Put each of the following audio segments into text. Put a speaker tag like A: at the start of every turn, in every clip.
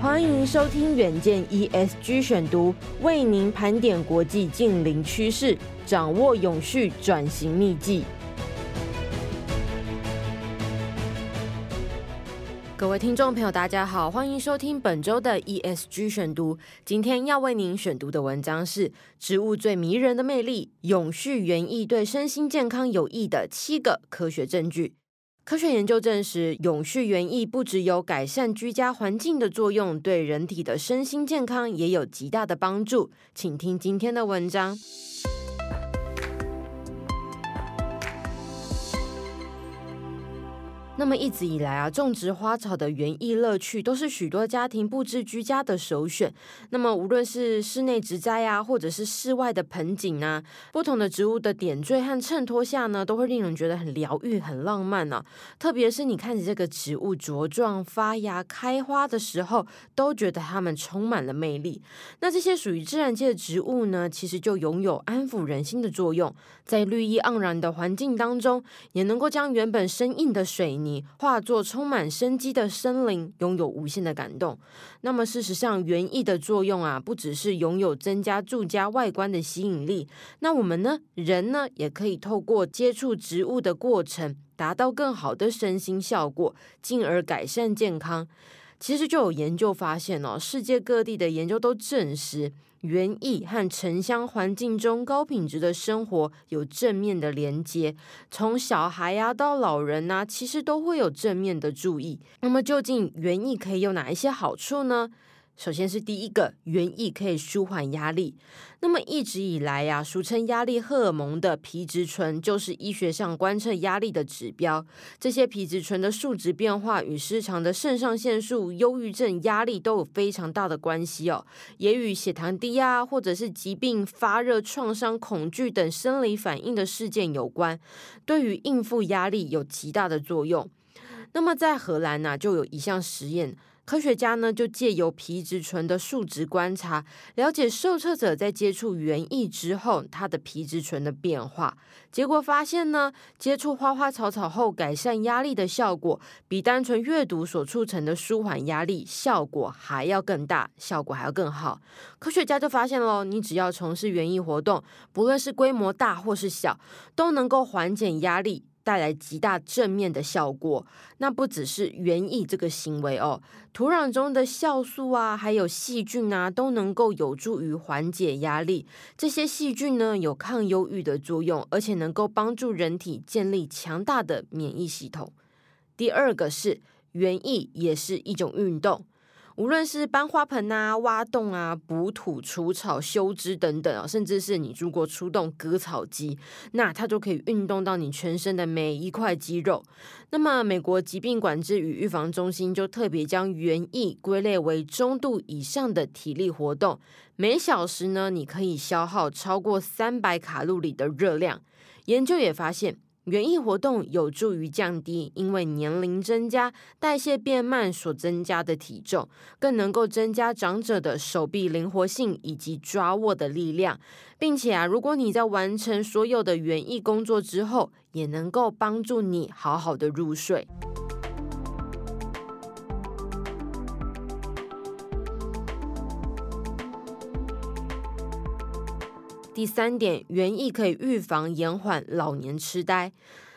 A: 欢迎收听远见 ESG 选读，为您盘点国际近邻趋势，掌握永续转型秘技。各位听众朋友，大家好，欢迎收听本周的 ESG 选读。今天要为您选读的文章是《植物最迷人的魅力：永续园艺对身心健康有益的七个科学证据》。科学研究证实，永续园艺不只有改善居家环境的作用，对人体的身心健康也有极大的帮助。请听今天的文章。那么一直以来啊，种植花草的园艺乐趣都是许多家庭布置居家的首选。那么无论是室内植栽啊，或者是室外的盆景啊，不同的植物的点缀和衬托下呢，都会令人觉得很疗愈、很浪漫呢、啊。特别是你看着这个植物茁壮发芽、开花的时候，都觉得它们充满了魅力。那这些属于自然界的植物呢，其实就拥有安抚人心的作用，在绿意盎然的环境当中，也能够将原本生硬的水泥。化作充满生机的森林，拥有无限的感动。那么，事实上，园艺的作用啊，不只是拥有增加住家外观的吸引力。那我们呢，人呢，也可以透过接触植物的过程，达到更好的身心效果，进而改善健康。其实就有研究发现哦，世界各地的研究都证实，园艺和城乡环境中高品质的生活有正面的连接。从小孩呀到老人呐，其实都会有正面的注意。那么究竟园艺可以有哪一些好处呢？首先是第一个，园艺可以舒缓压力。那么一直以来呀，俗称压力荷尔蒙的皮质醇，就是医学上观测压力的指标。这些皮质醇的数值变化与失常的肾上腺素、忧郁症、压力都有非常大的关系哦，也与血糖低啊，或者是疾病、发热、创伤、恐惧等生理反应的事件有关，对于应付压力有极大的作用。那么在荷兰呢，就有一项实验。科学家呢，就借由皮质醇的数值观察，了解受测者在接触园艺之后，他的皮质醇的变化。结果发现呢，接触花花草草后，改善压力的效果，比单纯阅读所促成的舒缓压力效果还要更大，效果还要更好。科学家就发现喽，你只要从事园艺活动，不论是规模大或是小，都能够缓解压力。带来极大正面的效果。那不只是园艺这个行为哦，土壤中的酵素啊，还有细菌啊，都能够有助于缓解压力。这些细菌呢，有抗忧郁的作用，而且能够帮助人体建立强大的免疫系统。第二个是园艺也是一种运动。无论是搬花盆啊、挖洞啊、补土、除草、修枝等等啊，甚至是你如果出动割草机，那它就可以运动到你全身的每一块肌肉。那么，美国疾病管制与预防中心就特别将园艺归类为中度以上的体力活动，每小时呢，你可以消耗超过三百卡路里的热量。研究也发现，园艺活动有助于降低因为年龄增加、代谢变慢所增加的体重，更能够增加长者的手臂灵活性以及抓握的力量，并且啊，如果你在完成所有的园艺工作之后，也能够帮助你好好的入睡。第三点，园艺可以预防延缓老年痴呆。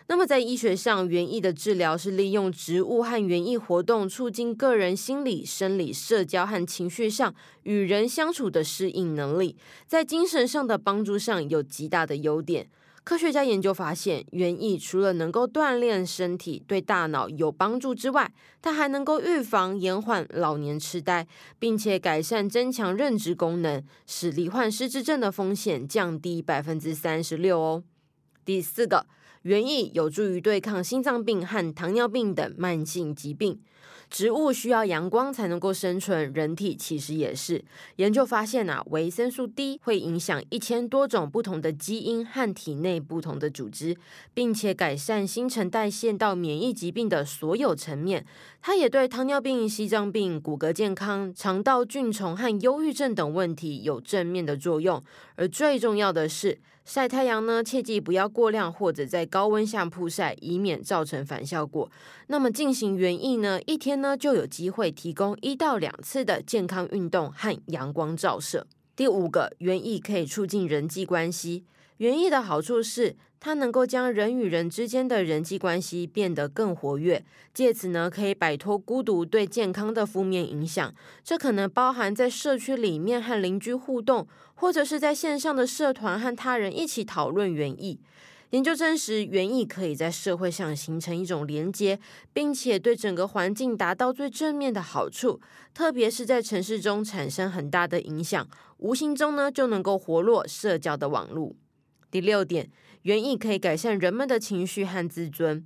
A: 那么在医学上，园艺的治疗是利用植物和园艺活动，促进个人心理、生理、社交和情绪上与人相处的适应能力，在精神上的帮助上有极大的优点。科学家研究发现，园艺除了能够锻炼身体、对大脑有帮助之外，它还能够预防延缓老年痴呆，并且改善增强认知功能，使罹患失智症的风险降低百分之三十六哦。第四个，园艺有助于对抗心脏病和糖尿病等慢性疾病。植物需要阳光才能够生存，人体其实也是。研究发现啊，维生素 D 会影响一千多种不同的基因和体内不同的组织，并且改善新陈代谢到免疫疾病的所有层面。它也对糖尿病、心脏病、骨骼健康、肠道菌虫和忧郁症等问题有正面的作用。而最重要的是，晒太阳呢，切记不要过量或者在高温下曝晒，以免造成反效果。那么进行园艺呢，一天呢就有机会提供一到两次的健康运动和阳光照射。第五个，园艺可以促进人际关系。园艺的好处是，它能够将人与人之间的人际关系变得更活跃，借此呢可以摆脱孤独对健康的负面影响。这可能包含在社区里面和邻居互动，或者是在线上的社团和他人一起讨论园艺。研究证实，园艺可以在社会上形成一种连接，并且对整个环境达到最正面的好处，特别是在城市中产生很大的影响，无形中呢就能够活络社交的网络。第六点，园艺可以改善人们的情绪和自尊。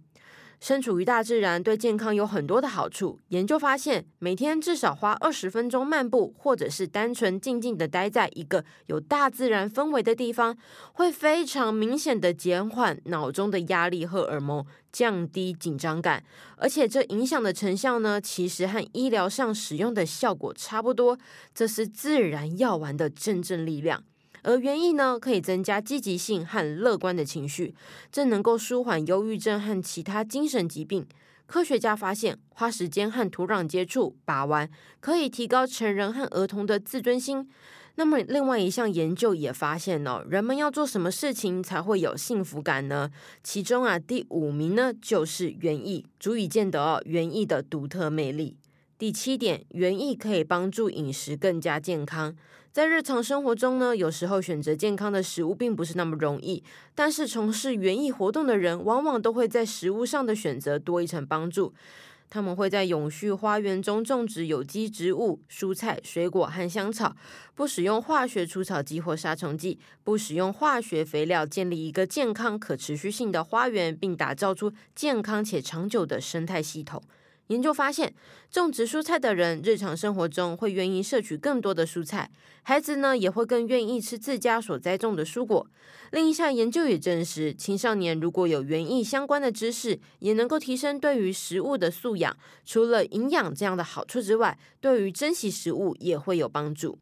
A: 身处于大自然对健康有很多的好处。研究发现，每天至少花二十分钟漫步，或者是单纯静静的待在一个有大自然氛围的地方，会非常明显的减缓脑中的压力荷尔蒙，降低紧张感。而且这影响的成效呢，其实和医疗上使用的效果差不多。这是自然药丸的真正力量。而园艺呢，可以增加积极性和乐观的情绪，这能够舒缓忧郁症和其他精神疾病。科学家发现，花时间和土壤接触、把玩，可以提高成人和儿童的自尊心。那么，另外一项研究也发现哦，人们要做什么事情才会有幸福感呢？其中啊，第五名呢就是园艺，足以见得哦，园艺的独特魅力。第七点，园艺可以帮助饮食更加健康。在日常生活中呢，有时候选择健康的食物并不是那么容易，但是从事园艺活动的人，往往都会在食物上的选择多一层帮助。他们会在永续花园中种植有机植物、蔬菜、水果和香草，不使用化学除草剂或杀虫剂，不使用化学肥料，建立一个健康可持续性的花园，并打造出健康且长久的生态系统。研究发现，种植蔬菜的人日常生活中会愿意摄取更多的蔬菜，孩子呢也会更愿意吃自家所栽种的蔬果。另一项研究也证实，青少年如果有园艺相关的知识，也能够提升对于食物的素养。除了营养这样的好处之外，对于珍惜食物也会有帮助。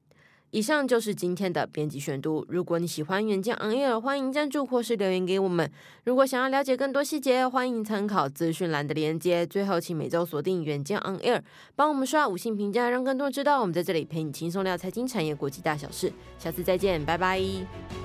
A: 以上就是今天的编辑选读。如果你喜欢远见 On Air，欢迎赞助或是留言给我们。如果想要了解更多细节，欢迎参考资讯栏的链接。最后，请每周锁定远见 On Air，帮我们刷五星评价，让更多人知道我们在这里陪你轻松聊财经产业国际大小事。下次再见，拜拜。